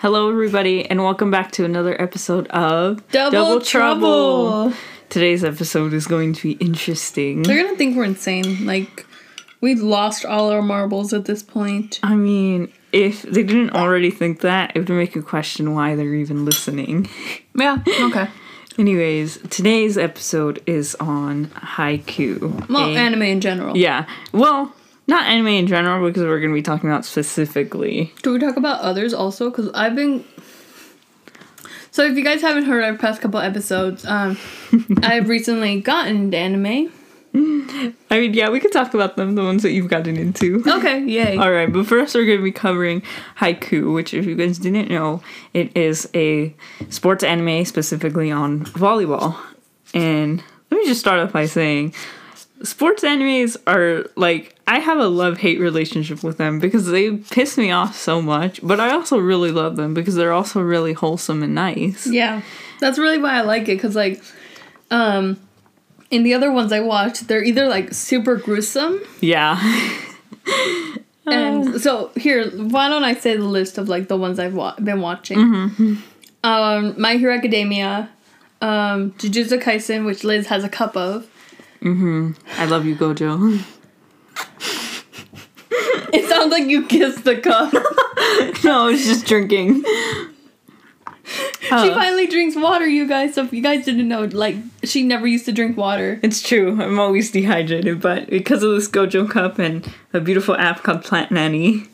Hello, everybody, and welcome back to another episode of Double Trouble. Today's episode is going to be interesting. They're gonna think we're insane. Like we've lost all our marbles at this point. I mean, if they didn't already think that, it would make you question why they're even listening. Yeah. Okay. Anyways, today's episode is on Haikyu. Well, a- anime in general. yeah. Well, not anime in general because we're going to be talking about specifically. Do we talk about others also? Because I've been. So if you guys haven't heard our past couple episodes, um, I've recently gotten into anime. I mean, yeah, we could talk about them, the ones that you've gotten into. Okay. Yay. All right, but first we're going to be covering Haikyu, which, if you guys didn't know, it is a sports anime specifically on volleyball. And let me just start off by saying, sports animes are like I have a love hate relationship with them because they piss me off so much, but I also really love them because they're also really wholesome and nice. Yeah, that's really why I like it. Cause like, um, in the other ones I watched, they're either like super gruesome, Yeah. and so here, why don't I say the list of like the ones I've wa- been watching? Mhm. Um, My Hero Academia, um, Jujutsu Kaisen, which Liz has a cup of. Mhm. I love you, Gojo. It sounds like you kissed the cup. no, it's just drinking. she Oh. finally drinks water, you guys. So if you guys didn't know, like she never used to drink water. It's true. I'm always dehydrated, but because of this Gojo cup and a beautiful app called Plant Nanny,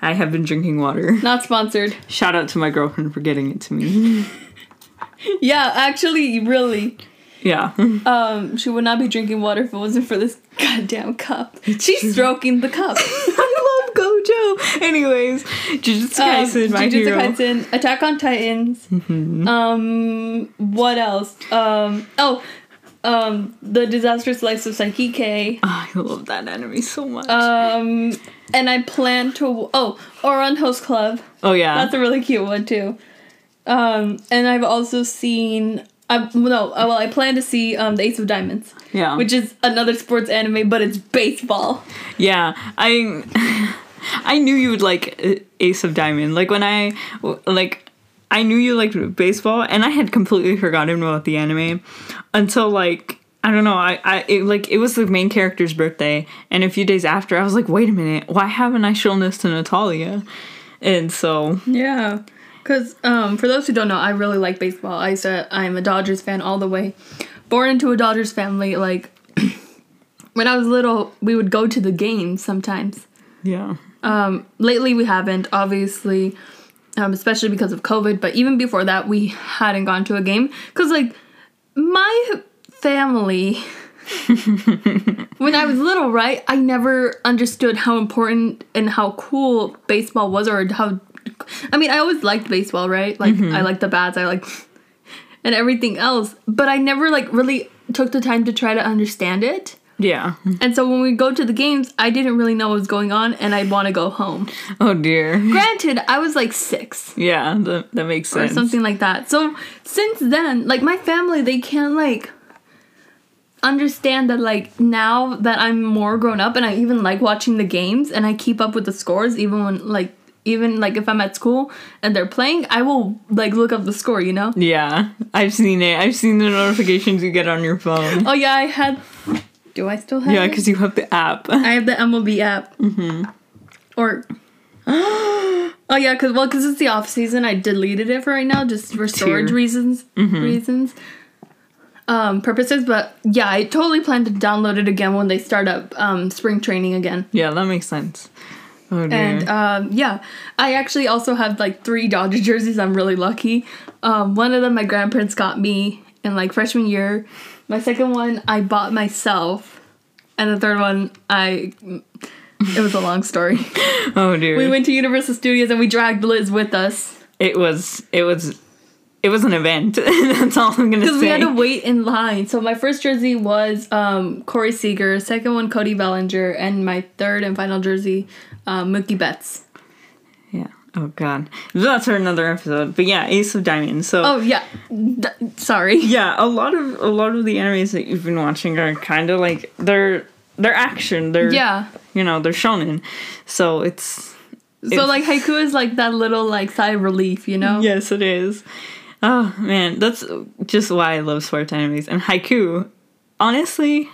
I have been drinking water. Not sponsored. Shout out to my girlfriend for getting it to me. Yeah, actually, really. Yeah. Um, she would not be drinking water if it wasn't for this goddamn cup. She's stroking the cup. I love Gojo. Anyways, Jujutsu Um, Kaisen, my Jujutsu hero. Kaisen, Attack on Titans. Um, what else? Um, oh, um, the Disastrous Life of Saiki. Oh, I love that anime so much. Um, and I plan to. Oh, Ouran Host Club. oh yeah. That's a really cute one too. Um, and I've also seen. I, no, uh, well, I plan to see um, the Ace of Diamonds, yeah. which is another sports anime, but it's baseball. Yeah, I I knew you would like uh, Ace of Diamond. Like when I like I knew you liked baseball, and I had completely forgotten about the anime until like I don't know. I I it, like it was the main character's birthday, and a few days after, I was like, wait a minute, why haven't I shown this to Natalia? And so Yeah, because um, for those who don't know, I really like baseball. I said I'm a Dodgers fan all the way. Born into a Dodgers family, like when I was little, we would go to the games sometimes. yeah, Um, lately, we haven't, obviously, um, especially because of COVID. But even before that, we hadn't gone to a game because, like, my family. when I was little, right, I never understood how important and how cool baseball was, or how. I mean, I always liked baseball, right? Like, I mm-hmm. liked the bats, I like, and everything else. But I never like really took the time to try to understand it. yeah. And so when we go to the games, I didn't really know what was going on and I'd want to go home. Oh dear. Granted, I was like six Yeah, that, that makes sense. or something like that. So since then, like my family, they can't like understand that like now that I'm more grown up and I even like watching the games and I keep up with the scores even when like even like if I'm at school and they're playing, I will like look up the score, you know? Yeah, I've seen it. I've seen the notifications you get on your phone. Oh yeah, I had Do I still have Yeah, because you have the app. I have the MLB app. Mm-hmm. Or. oh yeah, cause well, cause it's the off season. I deleted it for right now, just for storage Tier. reasons, reasons, um, purposes. But yeah, I totally plan to download it again when they start up um, spring training again. Yeah, that makes sense. Oh. And um, yeah, I actually also have like three Dodger jerseys. I'm really lucky. Um, one of them my grandparents got me in like freshman year. My second one I bought myself, and the third one I. It was a long story. oh dear. We went to Universal Studios and we dragged Liz with us it was it was it was an event. That's all I'm gonna say. because we had to wait in line. So my first jersey was um, Corey Seager, second one Cody Bellinger, and my third and final jersey um, Mookie Betts. yeah. Oh god. That's for another episode. But yeah, Ace of Diamonds. So Oh yeah, D- sorry. yeah, a lot of a lot of the animes that you've been watching are kind of like they're they're action. They're Yeah. you know they're shonen. So it's So like Haikyu is like that little like sigh of relief, you know? Yes, it is. Oh man, that's just why I love sports animes and Haikyu. Honestly,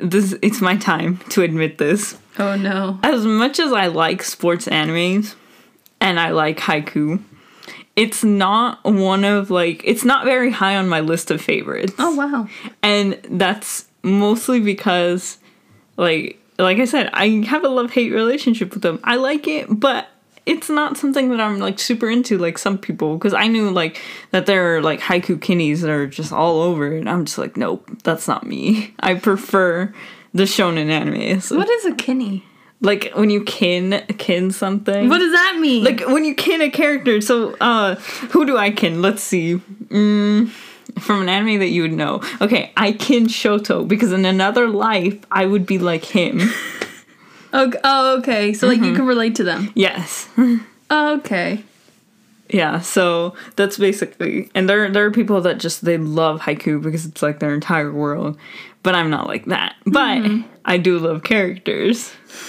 this it's my time to admit this. Oh no. As much as I like sports animes and I like Haikyu, it's not one of like it's not very high on my list of favorites. Oh wow. And that's mostly because like like I said, I have a love-hate relationship with them. I like it, but it's not something that I'm like super into like some people because I knew like that there are like Haikyu kinnies that are just all over and I'm just like, nope, that's not me. I prefer the shonen anime. So, What is a kinny? like when you kin kin something. What does that mean? like when you kin a character. So uh who do I kin? Let's see. Mm, from an anime that you would know. Okay, I kin Shoto because in another life I would be like him. okay. oh okay. So like you can relate to them. yes. Okay. Yeah, so that's basically and there there are people that just they love Haikyu because it's like their entire world. But I'm not like that. But hmm. I do love characters,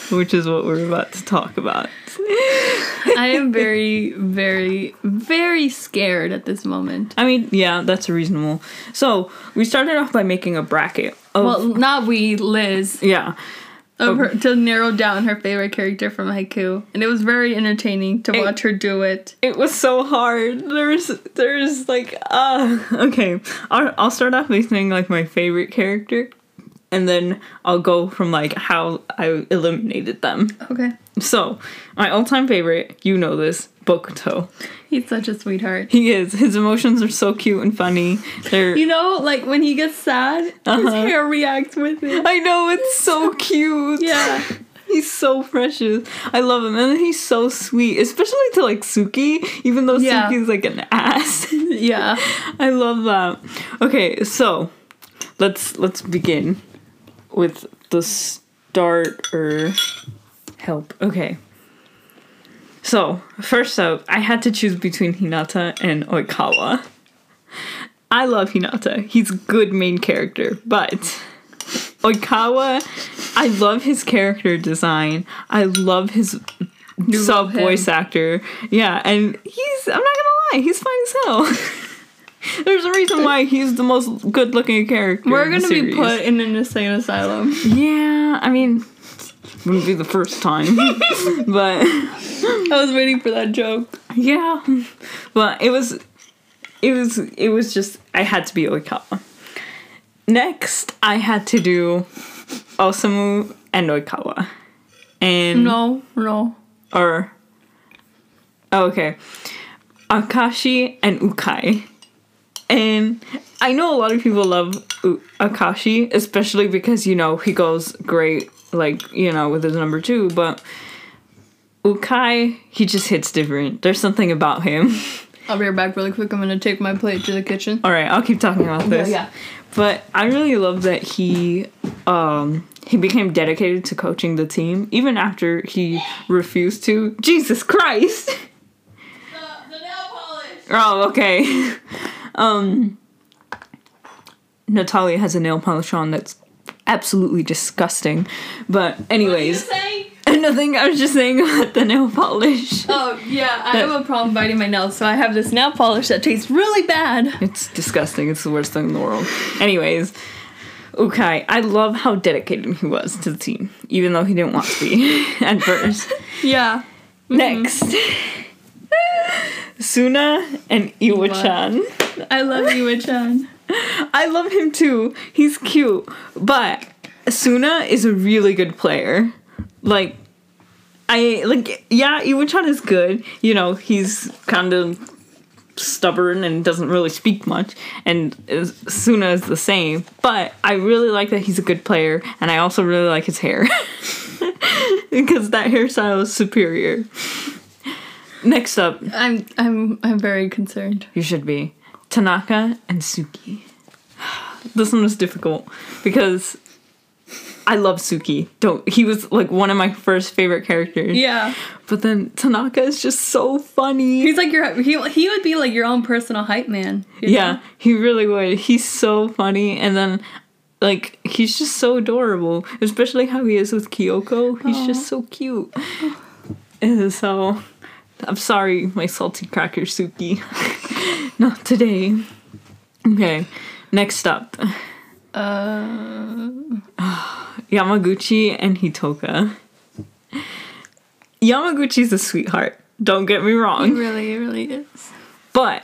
which is what we're about to talk about. I am very, very, very scared at this moment. I mean, yeah, that's reasonable. So we started off by making a bracket of Well, not we, Liz, yeah. Of her, to narrow down her favorite character from Haikyu, and it was very entertaining to It- watch her do it. It was so hard. There's there's like uh okay. I'll I'll start off by saying like my favorite character and then I'll go from like how I eliminated them. Okay, So, my all-time favorite, you know this, Bokuto. He's such a sweetheart. He is. His emotions are so cute and funny. They're You know, like when he gets sad, his Uh-huh. hair reacts with it. I know it's so cute. Yeah. He's so precious. I love him. And he's so sweet, especially to like Tsukki, even though Yeah. Tsukki's like an ass. Yeah. I love that. Okay, so let's let's begin with the start or help. Okay. So, first up, I had to choose between Hinata and Oikawa. I love Hinata. He's a good main character, but Oikawa, I love his character design. I love his You sub voice actor. Yeah, and he's I'm not gonna lie, he's fine as hell. There's a reason why he's the most good looking character. We're gonna be put in an insane asylum. Yeah, I mean wouldn't be the first time. but I was waiting for that joke. yeah. But it was it was it was just I had to be Oikawa. Next I had to do Osamu and Oikawa. And No, no. or oh, okay akashi and ukai and i know a lot of people love U- akashi especially because you know he goes great like you know with his number two but ukai he just hits different there's something about him I'll be right back really quick. I'm gonna take my plate to the kitchen. all right i'll keep talking about this yeah. yeah. but i really love that he um he became dedicated to coaching the team even after he refused to jesus christ The, the nail polish. Oh, okay. um Natalia has a nail polish on that's absolutely disgusting. But anyways, nothing I was just saying about the nail polish. Oh yeah, I That- have a problem biting my nails, so I have this nail polish that tastes really bad. It's disgusting. It's the worst thing in the world. Anyways, okay, I love how dedicated he was to the team, even though he didn't want to be at first. Yeah. Mm-hmm. Next. Suna and Iwa-chan. I love you, Chan. I love him too. He's cute. But Suna is a really good player. Like I like yeah, Iwachan is good. You know, he's kind of stubborn and doesn't really speak much and is- Suna is the same. But I really like that he's a good player and I also really like his hair. because that hairstyle is superior. Next up, I'm I'm I'm very concerned. you should be Tanaka and Tsukki. This one was difficult because I love Tsukki. Don't he was like one of my first favorite characters. Yeah. But then Tanaka is just so funny. He's like your he he would be like your own personal hype man. you yeah, know? he really would. He's so funny and then like he's just so adorable, especially how he is with Kyoko. He's just so cute. Uh, So, I'm sorry, my salty cracker Tsukki. Not today. Okay, next up Uh, Yamaguchi and Hitoka. Yamaguchi's a sweetheart, don't get me he wrong, really, really is. but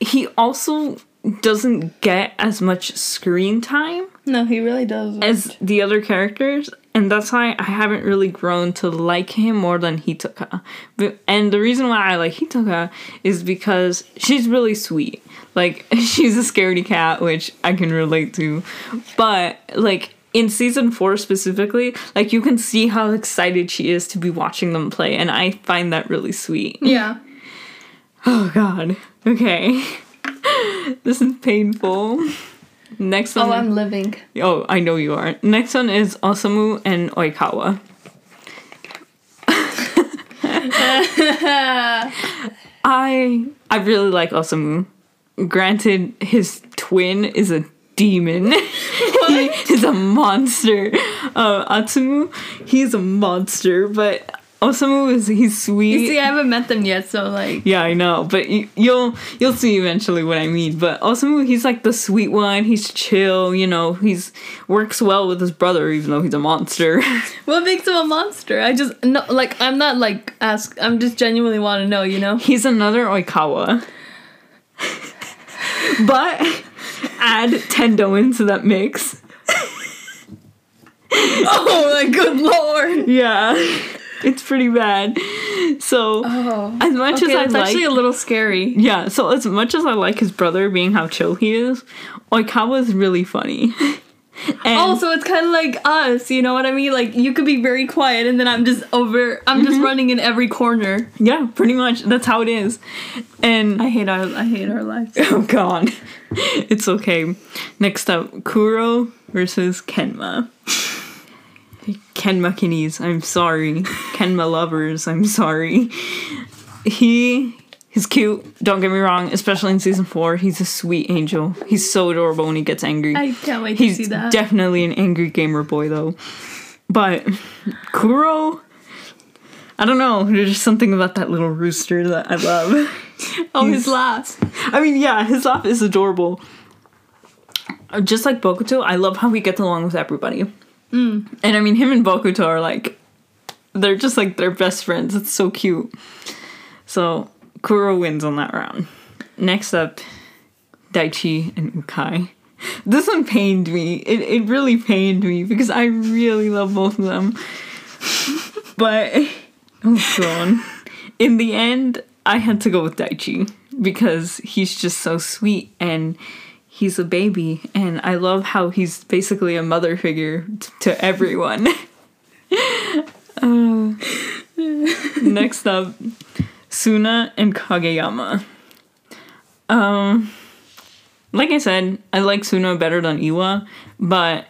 he also doesn't get as much screen time No, he really does. as the other characters, and that's why I haven't really grown to like him more than Hitoka. But, and the reason why I like Hitoka is because she's really sweet. Like she's a scaredy cat, which I can relate to. But like in season four specifically, like you can see how excited she is to be watching them play, and I find that really sweet. yeah. Oh god. Okay. this is painful. Next one. Oh, I'm living. Oh, I know you are. Next one is Osamu and Oikawa. I I really like Osamu. Granted, his twin is a demon. he is a monster. Uh, Atsumu, he's a monster, but Osamu is he's sweet. You see, I haven't met them yet, so like, Yeah, I know, but y- you'll you'll see eventually what I mean. But Osamu, he's like the sweet one. He's chill, you know. He's works well with his brother, even though he's a monster. what makes him a monster? I just no, like, I'm not like ask. I'm just genuinely want to know, you know. he's another Oikawa, but add Tendo into that mix. oh my good lord. Yeah, it's pretty bad. So Oh. as much Okay, as I like, actually a little scary. yeah, so as much as I like his brother being how chill he is, Oikawa is really funny. And Oh, so it's kind of like us, you know what I mean? Like you could be very quiet, and then I'm just over. I'm just mm-hmm. running in every corner. Yeah, pretty much. That's how it is. And I hate our. I hate our lives. oh god, it's okay. Next up, Kuro versus Kenma. Kenma kiddies, I'm sorry. Kenma lovers, I'm sorry. He he's cute. Don't get me wrong. Especially in season four, he's a sweet angel. He's so adorable when he gets angry. I can't wait to He's see that. definitely an angry gamer boy though. But Kuro, I don't know. There's just something about that little rooster that I love. oh, he's- his laugh. I mean, yeah, his laugh is adorable. Just like Bokuto, I love how he gets along with everybody. Mm. And I mean, him and Bokuto are like, they're just like their best friends. It's so cute. So Kuro wins on that round. Next up, Daichi and Ukai. This one pained me. It, it really pained me because I really love both of them. But, oh god. In the end, I had to go with Daichi because he's just so sweet and he's a baby. And I love how he's basically a mother figure t- to everyone. Uh, next up, Suna and Kageyama. Um, like I said, I like Suna better than Iwa, but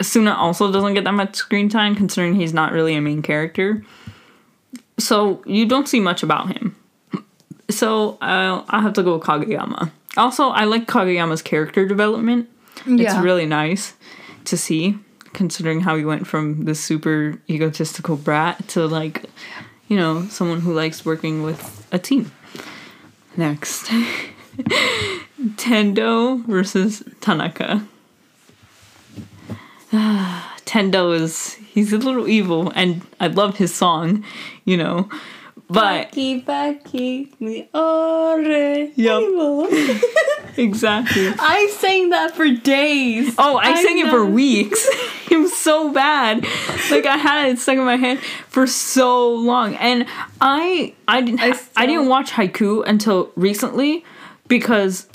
Suna also doesn't get that much screen time considering he's not really a main character. So you don't see much about him. So I'll, I'll have to go with Kageyama. Also, I like Kageyama's character development. Yeah. It's really nice to see, considering how he went from the super egotistical brat to like, you know, someone who likes working with a team. Next, Tendo versus Tanaka. Tendo is he's a little evil, and I love his song, you know, but Baki, baki, mi ore. Yup. exactly. I sang that for days. Oh, I, sang it for weeks. it was so bad. Like I had it stuck in my head for so long, and I I didn't I I, still- didn't watch Haikyu until recently because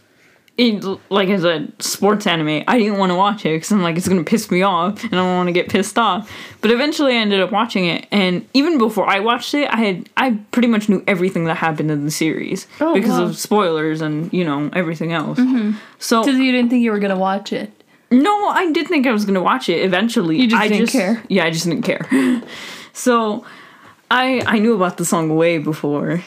it like as a sports anime I didn't want to watch it because I'm like it's gonna piss me off and I don't want to get pissed off. But eventually I ended up watching it, and even before I watched it, I had I pretty much knew everything that happened in the series Oh, because wow. of spoilers and you know everything else. Mm-hmm. So Because you didn't think you were gonna watch it. no, I did think I was gonna watch it eventually. You just I didn't care. Yeah, I just didn't care. so I I knew about the song way before.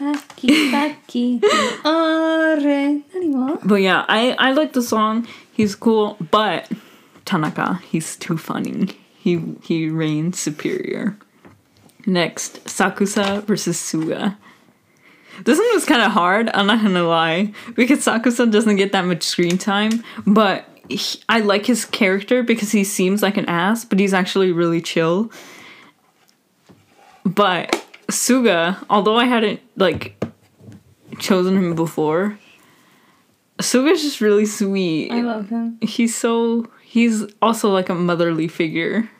Mi ore. Anymore. But yeah, I I like the song. He's cool, but Tanaka, he's too funny. He he reigns superior. Next, Sakusa versus Suga. This one was kind of hard, I'm not gonna lie, because Sakusa doesn't get that much screen time, but he, I like his character because he seems like an ass, but he's actually really chill. But Suga, although I hadn't like chosen him before, Suga's just really sweet. I love him. He's so he's also like a motherly figure.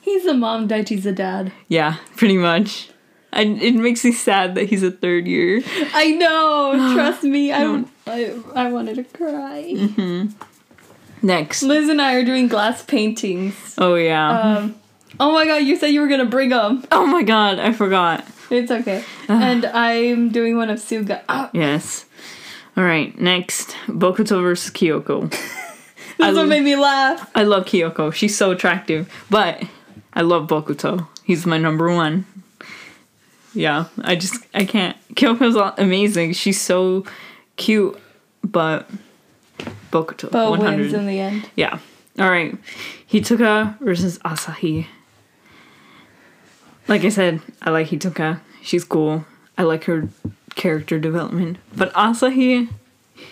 He's a mom, Daichi's a dad. Yeah, pretty much. And it makes me sad that he's a third year. I know. Trust me. I don't. I, I wanted to cry. Mhm. Next. Liz and I are doing glass paintings. Oh yeah. Um. Oh my god! You said you were gonna bring them. oh my god, I forgot. It's okay. and I'm doing one of Suga. Ah, Yes. All right. Next, Bokuto versus Kyoko. this I one l- made me laugh. I love Kyoko. She's so attractive, but I love Bokuto. He's my number one. Yeah, I just I can't. Kyoko's amazing. She's so cute, but Bokuto But one wins in the end. Yeah. All right. Hitoka versus Asahi. Like I said, I like Hitoka. She's cool. I like her character development. But Asahi,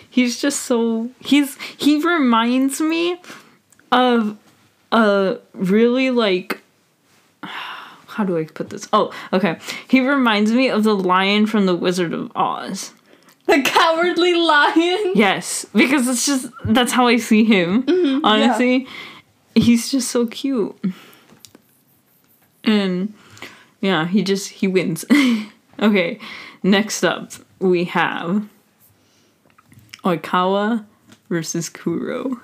he's just so he's he reminds me of a really like how do I put this? Oh, okay. He reminds me of the lion from the Wizard of Oz. The cowardly lion. Yes, because it's just that's how I see him. Mm-hmm. honestly, he's just so cute, and yeah, he just he wins. okay, next up we have Oikawa versus Kuro.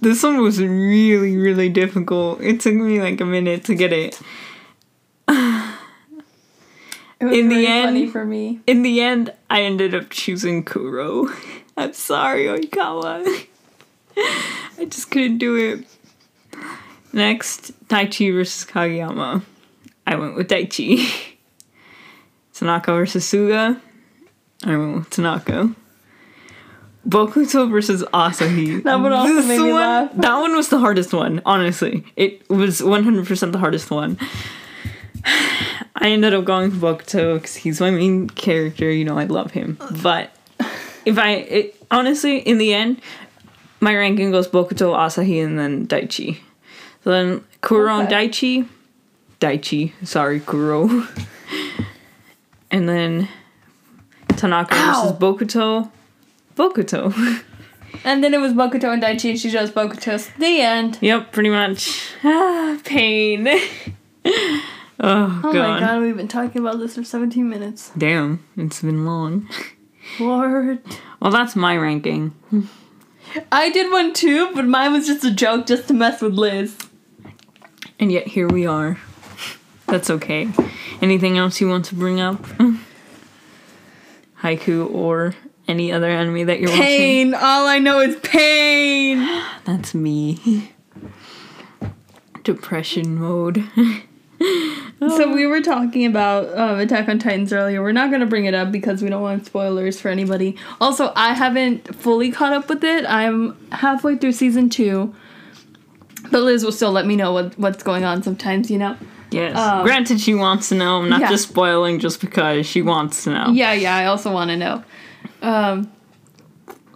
This one was really really difficult. It took me like a minute to get it. It was In the end- funny for me. In the end, I ended up choosing Kuro. I'm sorry, Oikawa. I just couldn't do it. Next, Taichi versus Kageyama. I went with Daichi. Tanaka versus Suga. I went with Tanaka. Bokuto versus Asahi. That one also This made me one- laugh. That one was the hardest one, honestly. It was 100% the hardest one. I ended up going with Bokuto because he's my main character. You know, I love him. But if I, it, honestly, in the end, my ranking goes Bokuto, Asahi, and then Daichi. So then Kuro and Daichi. Daichi, sorry, Kuro. and then Tanaka Ow. versus Bokuto. Bokuto. And then it was Bokuto and Daichi, and she chose Bokuto. The end. yep, pretty much. Ah, pain. oh, Oh god. my god, we've been talking about this for 17 minutes. Damn, it's been long. Lord. Well, that's my ranking. I did one too, but mine was just a joke just to mess with Liz. And yet here we are. That's okay. Anything else you want to bring up? Haikyu or any other anime that you're watching? Pain. All I know is pain. That's me. Depression mode. So we were talking about um, Attack on Titans earlier. We're not going to bring it up because we don't want spoilers for anybody. Also, I haven't fully caught up with it. I'm halfway through season two. But Liz will still let me know what, what's going on sometimes, you know? Yes. Um, Granted, she wants to know. I'm not yeah. just spoiling just because she wants to know. Yeah, yeah, I also want to know. Um,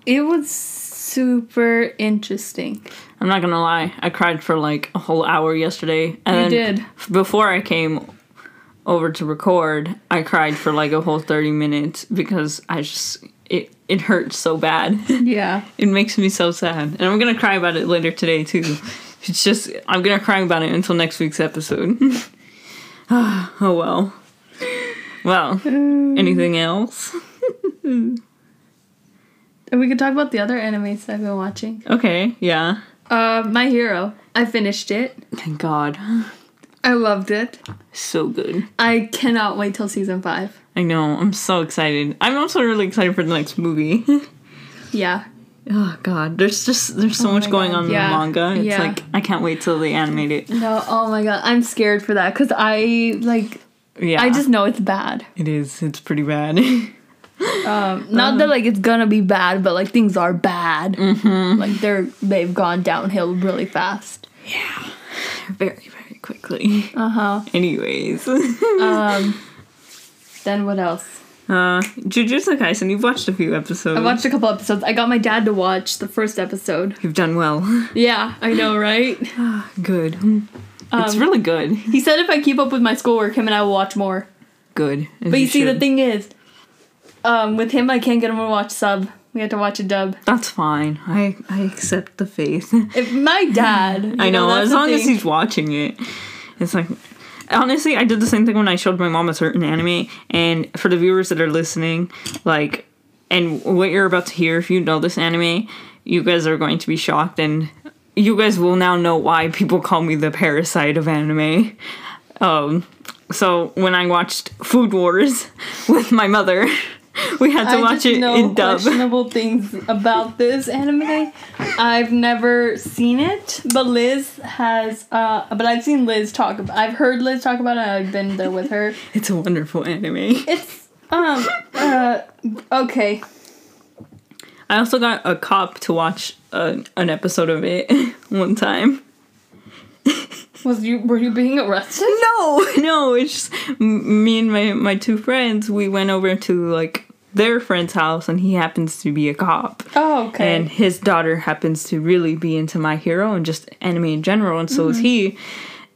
it was super interesting. I'm not gonna lie. I cried for like a whole hour yesterday. And You did. Before I came over to record, I cried for like a whole 30 minutes because I just it it hurts so bad. Yeah. it makes me so sad. And I'm gonna cry about it later today too. It's just I'm gonna cry about it until next week's episode. oh well. Well, anything else? And we could talk about the other animes I've been watching. Okay, yeah. Uh, My Hero. I finished it. Thank God. I loved it. So good. I cannot wait till season five. I know. I'm so excited. I'm also really excited for the next movie. Yeah. Oh God, there's just there's so Oh much going God, on yeah, in the manga. It's yeah. like I can't wait till they animate it. No, oh my god, I'm scared for that because I like Yeah, I just know it's bad. it is. It's pretty bad. Um, not that like it's gonna be bad, but like things are bad. Mm-hmm. Like they're they've gone downhill really fast. Yeah, very very quickly. Uh huh. Anyways, Um. Then what else? Uh, Jujutsu Kaisen. You've watched a few episodes. I watched a couple episodes. I got my dad to watch the first episode. You've done well. Yeah, I know, right? good. it's Um, really good. He said if I keep up with my schoolwork, him and I will watch more. Good. as But you see, the should. thing is, um, with him, I can't get him to watch sub. We have to watch a dub. That's fine. I I accept the faith. If my dad, you I know, that's as the long as thing. he's watching it. It's like honestly, I did the same thing when I showed my mom a certain anime and for the viewers that are listening, like and what you're about to hear if you know this anime, you guys are going to be shocked and you guys will now know why people call me the parasite of anime. Um so when I watched Food Wars with my mother, we had to I watch it know in dub. questionable things about this anime. I've never seen it, but Liz has. Uh, but I've seen Liz talk. About, I've heard Liz talk about it. I've been there with her. It's a wonderful anime. It's um uh okay. I also got a cop to watch uh, an episode of it one time. Was you were you being arrested? No, no, it's just me and my my two friends. We went over to like their friend's house, and he happens to be a cop, Oh okay. and his daughter happens to really be into My Hero and just anime in general, and so is mm-hmm. he.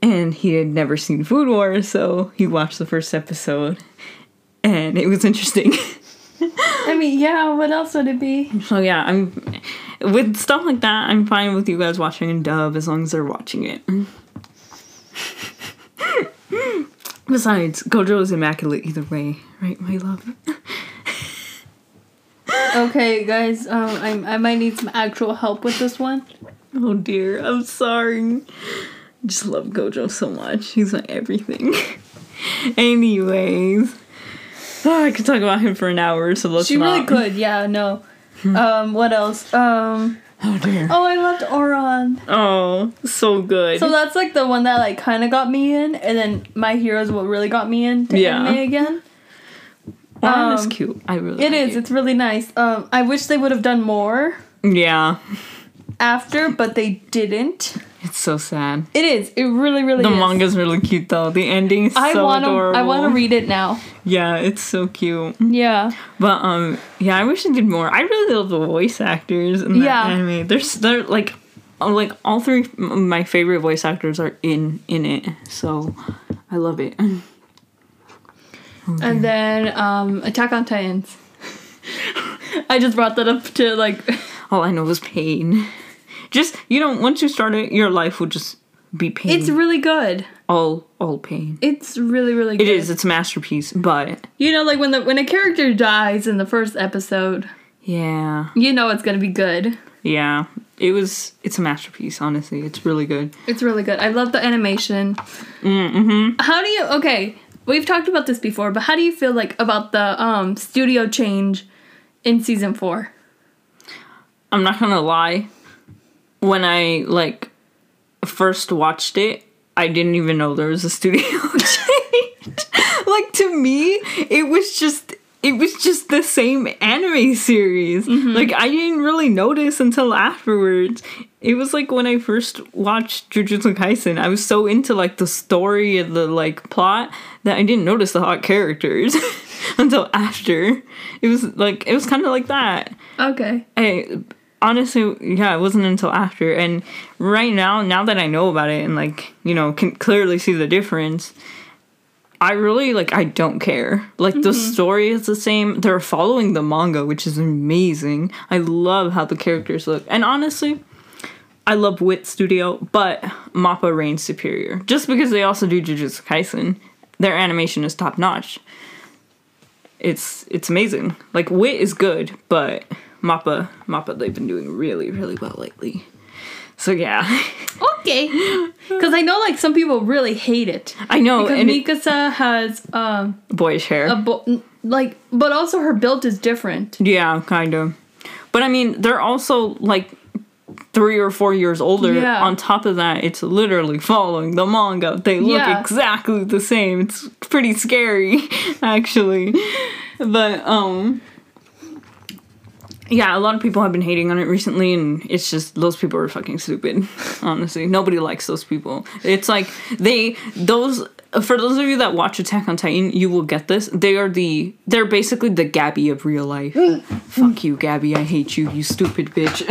And he had never seen Food Wars, so he watched the first episode, and it was interesting. I mean, yeah. What else would it be? so yeah, I'm with stuff like that. I'm fine with you guys watching in dub as long as they're watching it. Besides, Gojo is immaculate either way, right, my love? Okay, guys. Um, I I might need some actual help with this one. Oh dear, I'm sorry. I just love Gojo so much. He's my everything. Anyways, oh, I could talk about him for an hour, so let's She really not. could. Yeah. No. Um. What else? Um. Oh dear. Oh, I loved Ouran. Oh, so good. So that's like the one that like kind of got me in, and then My Hero is what really got me into Yeah. anime again. Um, cute. I really. It like is. It's really nice. Um, I wish they would have done more Yeah, after, but they didn't. it's so sad. It is. It really, really The is. manga's really cute though. The ending is I so want to. adorable. I want to read it now. Yeah, it's so cute. Yeah. But um, yeah, I wish they did more. I really love the voice actors in that Yeah. anime. They're they're like, uh, like all three of my favorite voice actors are in in it. So I love it. And then um, Attack on Titans. I just brought that up to like. All I know is pain. Just you know, once you start it, your life will just be pain. It's really good. all all pain. It's really, really good. It is. It's a masterpiece. But You know, like when the when a character dies in the first episode, yeah, you know it's gonna be good. yeah, it was. It's a masterpiece. Honestly, it's really good. It's really good. I love the animation. Mm-hmm. How do you? Okay, we've talked about this before, but how do you feel like about the um studio change in season four? I'm not gonna lie. When I like first watched it, I didn't even know there was a studio change. like to me, it was just it was just the same anime series. Like I didn't really notice until afterwards. It was like when I first watched Jujutsu Kaisen, I was so into like the story and the like plot that I didn't notice the hot characters until after. It was like it was kind of like that. Okay. I honestly, yeah, it wasn't until after. And right now, now that I know about it and like you know can clearly see the difference, I really like. I don't care. Like the mm-hmm. story is the same. They're following the manga, which is amazing. I love how the characters look, and honestly. I love Wit Studio, but Mappa reigns superior. Just because they also do Jujutsu Kaisen, their animation is top notch. It's it's amazing. Like Wit is good, but Mappa Mappa they've been doing really really well lately. So yeah, Okay. Because I know like some people really hate it. I know. Because and it, Mikasa has um boyish hair. a bo- like, but also her build is different. yeah, kind of. But I mean, they're also like three or four years older. Yeah. On top of that, it's literally following the manga. They look Yeah. exactly the same. It's pretty scary, actually. But um, yeah, a lot of people have been hating on it recently, and it's just those people are fucking stupid. Honestly, nobody likes those people. It's like they those. For those of you that watch Attack on Titan, you will get this. They are the they're basically the Gabby of real life. Fuck you, Gabby. I hate you, you stupid bitch.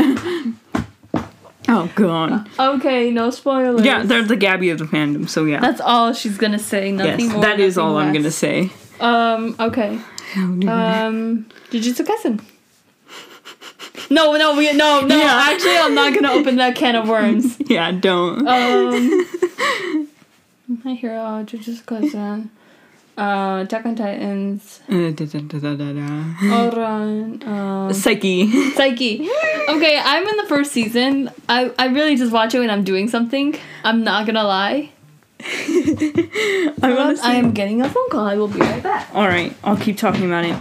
Oh god. Okay, no spoilers. Yeah, they're the Gabby of the fandom. So yeah. That's all she's gonna say. Nothing yes, more. that is all I'm gonna say. Um. Okay. Um. Jujutsu Kaisen. No, no, we no, no. Yeah. Actually, I'm not gonna open that can of worms. yeah, don't. Um. My hero, Jujutsu Kaisen. Uh, Attack on Titans. Uh, da, da, da. Ouran. Um, Saiki. Saiki. Okay, I'm in the first season. I, I really just watch it when I'm doing something. I'm not gonna lie. I want to I am getting a phone call. I will be right back. All right, I'll keep talking about it.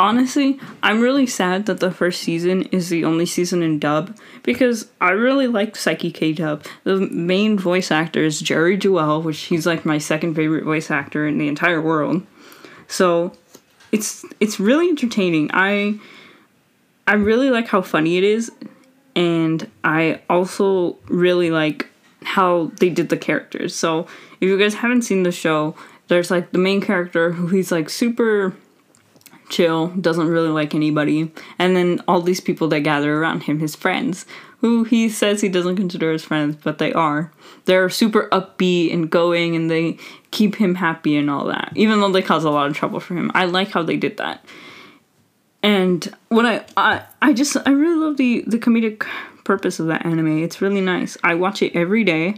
Honestly, I'm really sad that the first season is the only season in dub because I really like Saiki K dub. The main voice actor is Jerry Jewell, which he's like my second favorite voice actor in the entire world. So, it's it's really entertaining. I I really like how funny it is, and I also really like how they did the characters. So, if you guys haven't seen the show, there's like the main character who he's like super chill, doesn't really like anybody, and then all these people that gather around him, his friends, who he says he doesn't consider his friends, but they are. They're super upbeat and going, and they keep him happy and all that, even though they cause a lot of trouble for him. I like how they did that. And when I, I, I just, I really love the the comedic purpose of that anime. It's really nice. I watch it every day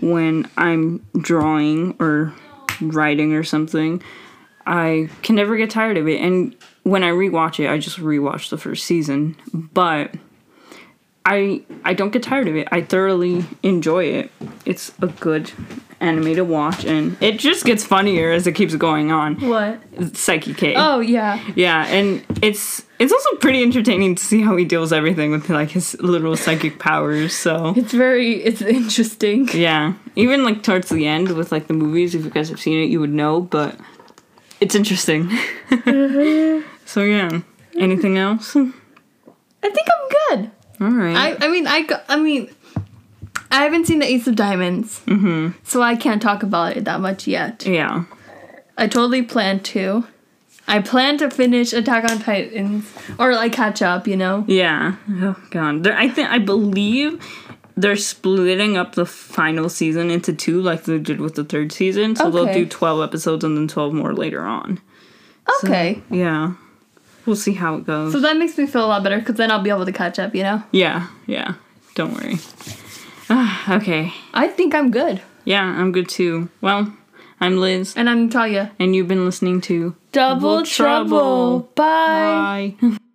when I'm drawing or writing or something. I can never get tired of it. And when I rewatch it, I just rewatch the first season. But I I don't get tired of it. I thoroughly enjoy it. It's a good anime to watch and it just gets funnier as it keeps going on. What? Saiki K. Oh yeah. Yeah, and it's it's also pretty entertaining to see how he deals everything with like his little psychic powers. So It's very it's interesting. yeah, even like towards the end with like the movies, if you guys have seen it, you would know. But it's interesting. so yeah, anything else? I think I'm good. All right. I I mean I I mean I haven't seen the Ace of Diamonds, mm-hmm. so I can't talk about it that much yet. yeah. I totally plan to. I plan to finish Attack on Titans or like catch up, you know. Yeah. Oh god. There, I think I believe they're splitting up the final season into two, like they did with the third season. So they'll do twelve episodes and then twelve more later on. Okay. Yeah. We'll see how it goes. So that makes me feel a lot better because then I'll be able to catch up, you know? yeah, yeah. Don't worry. Ah, okay. I think I'm good. Yeah, I'm good too. Well, I'm Liz, And I'm Natalia. and you've been listening to Double, Double Trouble. trouble. Bye. Bye.